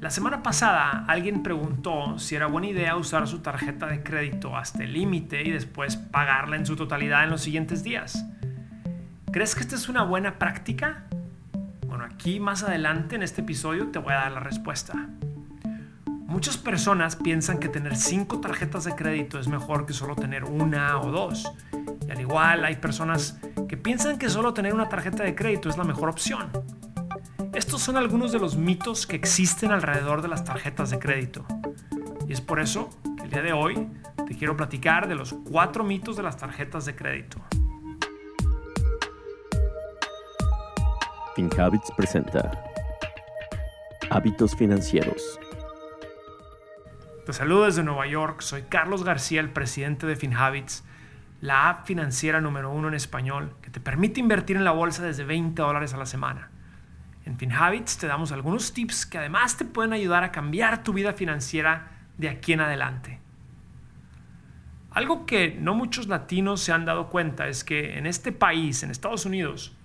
La semana pasada alguien preguntó si era buena idea usar su tarjeta de crédito hasta el límite y después pagarla en su totalidad en los siguientes días. ¿Crees que esta es una buena práctica? Bueno, aquí más adelante en este episodio te voy a dar la respuesta. Muchas personas piensan que tener cinco tarjetas de crédito es mejor que solo tener una o dos. Y al igual hay personas que piensan que solo tener una tarjeta de crédito es la mejor opción. Estos son algunos de los mitos que existen alrededor de las tarjetas de crédito. Y es por eso que el día de hoy te quiero platicar de los cuatro mitos de las tarjetas de crédito. FinHabits presenta Hábitos Financieros. Te saludo desde Nueva York, soy Carlos García, el presidente de FinHabits, la app financiera número uno en español que te permite invertir en la bolsa desde 20 dólares a la semana. En FinHabits te damos algunos tips que además te pueden ayudar a cambiar tu vida financiera de aquí en adelante. Algo que no muchos latinos se han dado cuenta es que en este país, en Estados Unidos,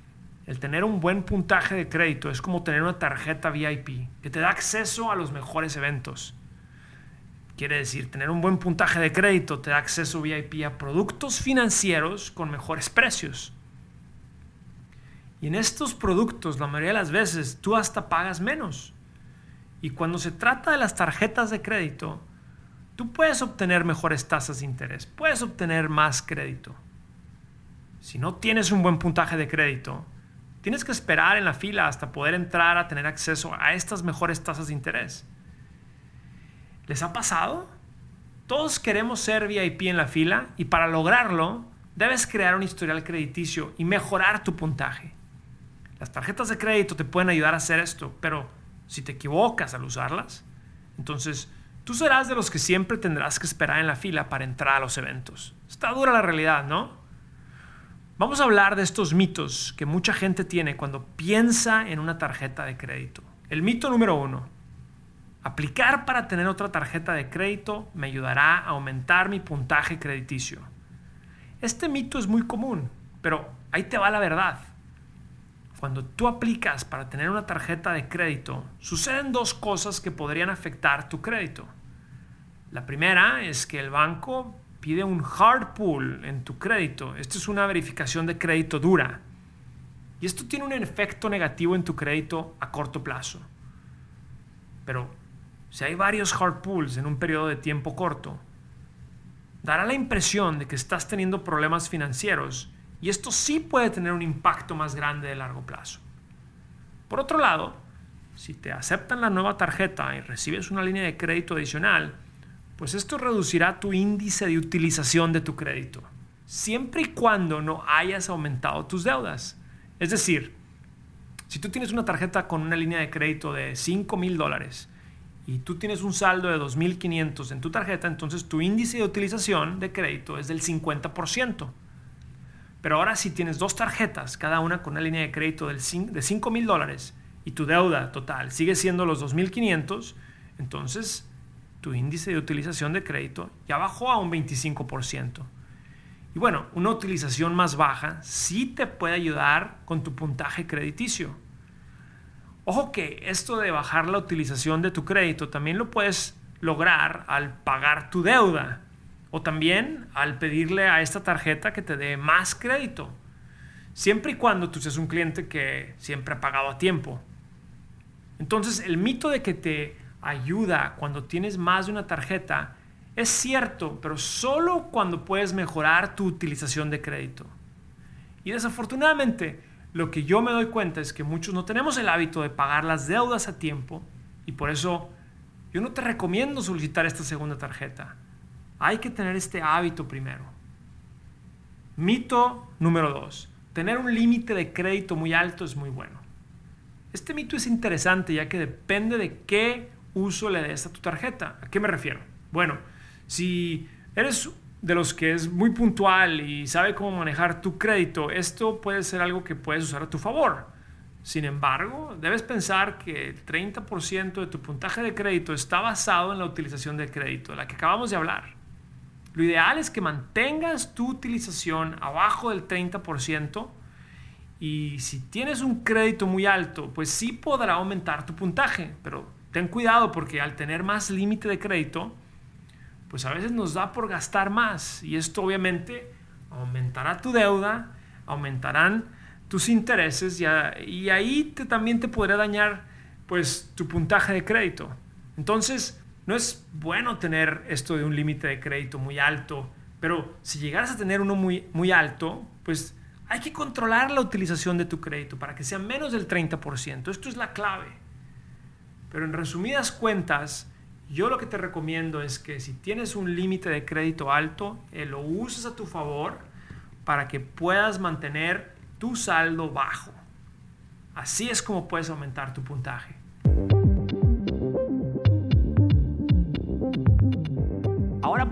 el tener un buen puntaje de crédito es como tener una tarjeta VIP que te da acceso a los mejores eventos. Quiere decir, tener un buen puntaje de crédito te da acceso VIP a productos financieros con mejores precios. Y en estos productos, la mayoría de las veces, tú hasta pagas menos. Y cuando se trata de las tarjetas de crédito, tú puedes obtener mejores tasas de interés, puedes obtener más crédito. Si no tienes un buen puntaje de crédito, tienes que esperar en la fila hasta poder entrar a tener acceso a estas mejores tasas de interés. ¿Les ha pasado? Todos queremos ser VIP en la fila y para lograrlo debes crear un historial crediticio y mejorar tu puntaje. Las tarjetas de crédito te pueden ayudar a hacer esto, pero si te equivocas al usarlas, entonces tú serás de los que siempre tendrás que esperar en la fila para entrar a los eventos. Está dura la realidad, ¿no? Vamos a hablar de estos mitos que mucha gente tiene cuando piensa en una tarjeta de crédito. El mito número uno. Aplicar para tener otra tarjeta de crédito me ayudará a aumentar mi puntaje crediticio. Este mito es muy común, pero ahí te va la verdad. Cuando tú aplicas para tener una tarjeta de crédito, suceden dos cosas que podrían afectar tu crédito. La primera es que el banco pide un hard pull en tu crédito. Esto es una verificación de crédito dura. Y esto tiene un efecto negativo en tu crédito a corto plazo. Pero si hay varios hard pulls en un periodo de tiempo corto, dará la impresión de que estás teniendo problemas financieros y esto sí puede tener un impacto más grande de largo plazo. Por otro lado, si te aceptan la nueva tarjeta y recibes una línea de crédito adicional, pues esto reducirá tu índice de utilización de tu crédito, siempre y cuando no hayas aumentado tus deudas. Es decir, si tú tienes una tarjeta con una línea de crédito de 5 mil dólares y tú tienes un saldo de 2.500 en tu tarjeta, entonces tu índice de utilización de crédito es del 50%. Pero ahora si tienes dos tarjetas, cada una con una línea de crédito de 5 mil dólares y tu deuda total sigue siendo los 2.500, entonces tu índice de utilización de crédito ya bajó a un 25%. Y bueno, una utilización más baja sí te puede ayudar con tu puntaje crediticio. Ojo que esto de bajar la utilización de tu crédito también lo puedes lograr al pagar tu deuda o también al pedirle a esta tarjeta que te dé más crédito, siempre y cuando tú seas un cliente que siempre ha pagado a tiempo. Entonces, el mito de que te ayuda cuando tienes más de una tarjeta es cierto, pero solo cuando puedes mejorar tu utilización de crédito. Y desafortunadamente, lo que yo me doy cuenta es que muchos no tenemos el hábito de pagar las deudas a tiempo y por eso yo no te recomiendo solicitar esta segunda tarjeta. Hay que tener este hábito primero. Mito número dos. Tener un límite de crédito muy alto es muy bueno. Este mito es interesante ya que depende de qué uso le des a tu tarjeta. ¿A qué me refiero? Bueno, si eres de los que es muy puntual y sabe cómo manejar tu crédito, esto puede ser algo que puedes usar a tu favor. Sin embargo, debes pensar que el 30% de tu puntaje de crédito está basado en la utilización del crédito, de la que acabamos de hablar. Lo ideal es que mantengas tu utilización abajo del 30% y si tienes un crédito muy alto, pues sí podrá aumentar tu puntaje, pero ten cuidado porque al tener más límite de crédito, pues a veces nos da por gastar más y esto obviamente aumentará tu deuda, aumentarán tus intereses y, ahí te, también te podría dañar pues tu puntaje de crédito. Entonces, no es bueno tener esto de un límite de crédito muy alto, pero si llegaras a tener uno muy, muy alto, pues hay que controlar la utilización de tu crédito para que sea menos del 30%. Esto es la clave. Pero en resumidas cuentas, yo lo que te recomiendo es que si tienes un límite de crédito alto, eh, lo uses a tu favor para que puedas mantener tu saldo bajo. Así es como puedes aumentar tu puntaje.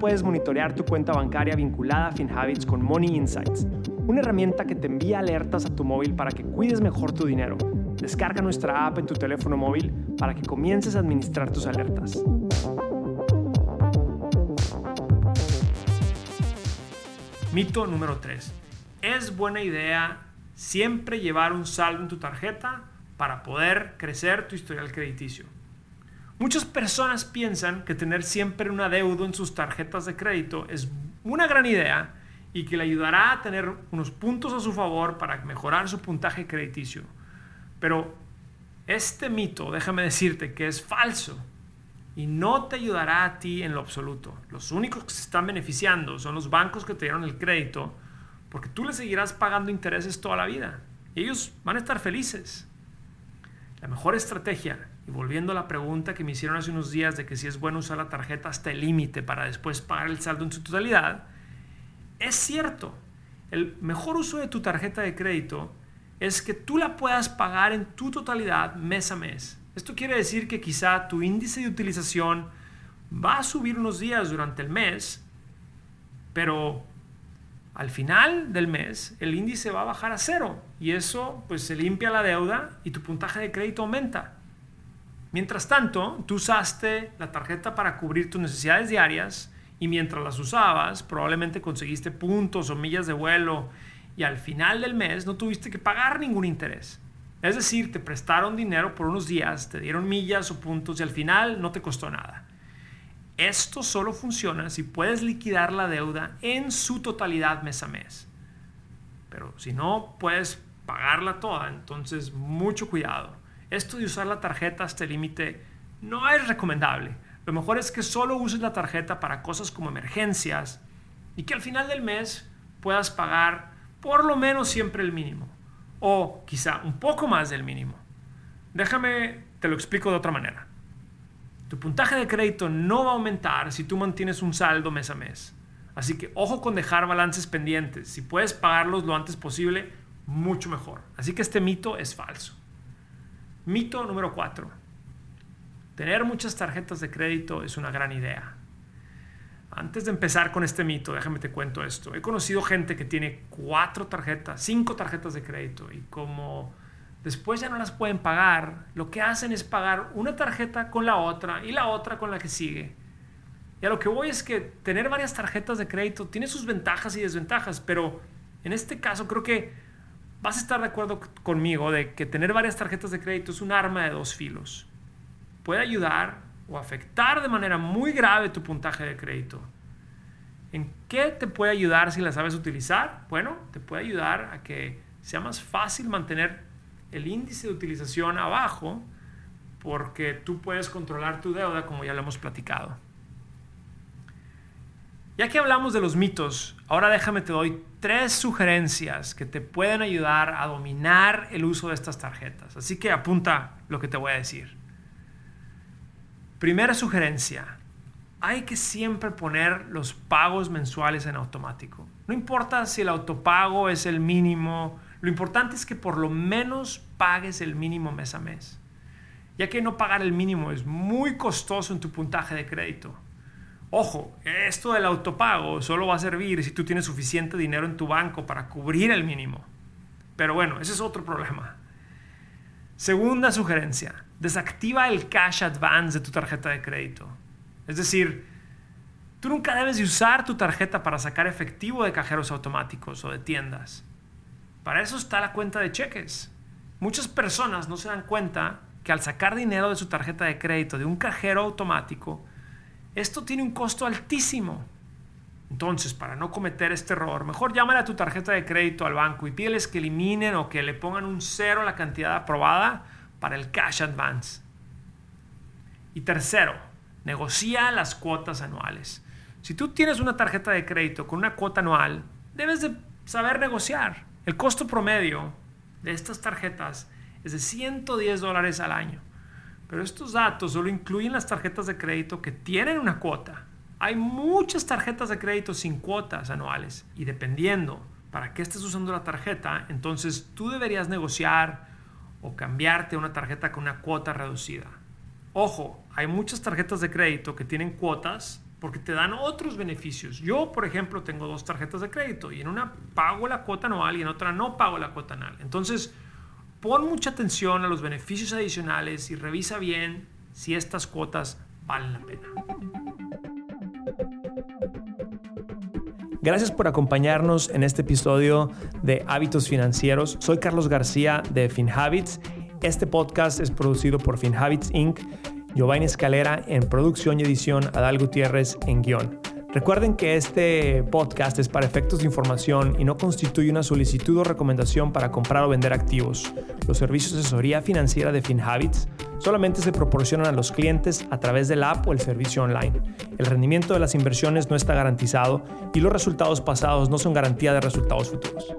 Puedes monitorear tu cuenta bancaria vinculada a FinHabits con Money Insights, una herramienta que te envía alertas a tu móvil para que cuides mejor tu dinero. Descarga nuestra app en tu teléfono móvil para que comiences a administrar tus alertas. Mito número 3. Es buena idea siempre llevar un saldo en tu tarjeta para poder crecer tu historial crediticio. Muchas personas piensan que tener siempre un adeudo en sus tarjetas de crédito es una gran idea y que le ayudará a tener unos puntos a su favor para mejorar su puntaje crediticio. Pero este mito, déjame decirte que es falso y no te ayudará a ti en lo absoluto. Los únicos que se están beneficiando son los bancos que te dieron el crédito porque tú le seguirás pagando intereses toda la vida y ellos van a estar felices. La mejor estrategia, y volviendo a la pregunta que me hicieron hace unos días de que si es bueno usar la tarjeta hasta el límite para después pagar el saldo en su totalidad, es cierto. El mejor uso de tu tarjeta de crédito es que tú la puedas pagar en tu totalidad mes a mes. Esto quiere decir que quizá tu índice de utilización va a subir unos días durante el mes, pero al final del mes el índice va a bajar a cero y eso pues se limpia la deuda y tu puntaje de crédito aumenta. Mientras tanto, tú usaste la tarjeta para cubrir tus necesidades diarias y mientras las usabas probablemente conseguiste puntos o millas de vuelo y al final del mes no tuviste que pagar ningún interés. Es decir, te prestaron dinero por unos días, te dieron millas o puntos y al final no te costó nada. Esto solo funciona si puedes liquidar la deuda en su totalidad mes a mes. Pero si no puedes pagarla toda, entonces mucho cuidado. Esto de usar la tarjeta hasta el límite no es recomendable. Lo mejor es que solo uses la tarjeta para cosas como emergencias y que al final del mes puedas pagar por lo menos siempre el mínimo o quizá un poco más del mínimo. Déjame, te lo explico de otra manera. Tu puntaje de crédito no va a aumentar si tú mantienes un saldo mes a mes. Así que ojo con dejar balances pendientes. Si puedes pagarlos lo antes posible, mucho mejor. Así que este mito es falso. Mito número 4. Tener muchas tarjetas de crédito es una gran idea. Antes de empezar con este mito, déjame te cuento esto. He conocido gente que tiene cuatro tarjetas, cinco tarjetas de crédito y como después ya no las pueden pagar, lo que hacen es pagar una tarjeta con la otra y la otra con la que sigue. Y a lo que voy es que tener varias tarjetas de crédito tiene sus ventajas y desventajas, pero en este caso creo que vas a estar de acuerdo conmigo de que tener varias tarjetas de crédito es un arma de dos filos. Puede ayudar o afectar de manera muy grave tu puntaje de crédito. ¿En qué te puede ayudar si la sabes utilizar? Bueno, te puede ayudar a que sea más fácil mantener el índice de utilización abajo porque tú puedes controlar tu deuda como ya lo hemos platicado. Ya que hablamos de los mitos, ahora déjame te doy tres sugerencias que te pueden ayudar a dominar el uso de estas tarjetas. Así que apunta lo que te voy a decir. Primera sugerencia, hay que siempre poner los pagos mensuales en automático. No importa si el autopago es el mínimo, lo importante es que por lo menos pagues el mínimo mes a mes, ya que no pagar el mínimo es muy costoso en tu puntaje de crédito. Ojo, esto del autopago solo va a servir si tú tienes suficiente dinero en tu banco para cubrir el mínimo. Pero bueno, ese es otro problema. Segunda sugerencia, desactiva el cash advance de tu tarjeta de crédito. Es decir, tú nunca debes de usar tu tarjeta para sacar efectivo de cajeros automáticos o de tiendas. Para eso está la cuenta de cheques. Muchas personas no se dan cuenta que al sacar dinero de su tarjeta de crédito de un cajero automático, esto tiene un costo altísimo. Entonces, para no cometer este error, mejor llámale a tu tarjeta de crédito al banco y pídeles que eliminen o que le pongan un cero a la cantidad aprobada para el cash advance. Y tercero, negocia las cuotas anuales. Si tú tienes una tarjeta de crédito con una cuota anual, debes de saber negociar. El costo promedio de estas tarjetas es de 110 dólares al año. Pero estos datos solo incluyen las tarjetas de crédito que tienen una cuota. Hay muchas tarjetas de crédito sin cuotas anuales y dependiendo para qué estés usando la tarjeta, entonces tú deberías negociar o cambiarte a una tarjeta con una cuota reducida. Ojo, hay muchas tarjetas de crédito que tienen cuotas porque te dan otros beneficios. Yo, por ejemplo, tengo dos tarjetas de crédito y en una pago la cuota anual y en otra no pago la cuota anual. Entonces, pon mucha atención a los beneficios adicionales y revisa bien si estas cuotas valen la pena. Gracias por acompañarnos en este episodio de Hábitos Financieros. Soy Carlos García de FinHabits. Este podcast es producido por FinHabits Inc Giovanni Escalera en producción y edición, Adal Gutiérrez en guion. Recuerden que este podcast es para efectos de información y no constituye una solicitud o recomendación para comprar o vender activos. Los servicios de asesoría financiera de FinHabits solamente se proporcionan a los clientes a través del app o el servicio online. El rendimiento de las inversiones no está garantizado y los resultados pasados no son garantía de resultados futuros.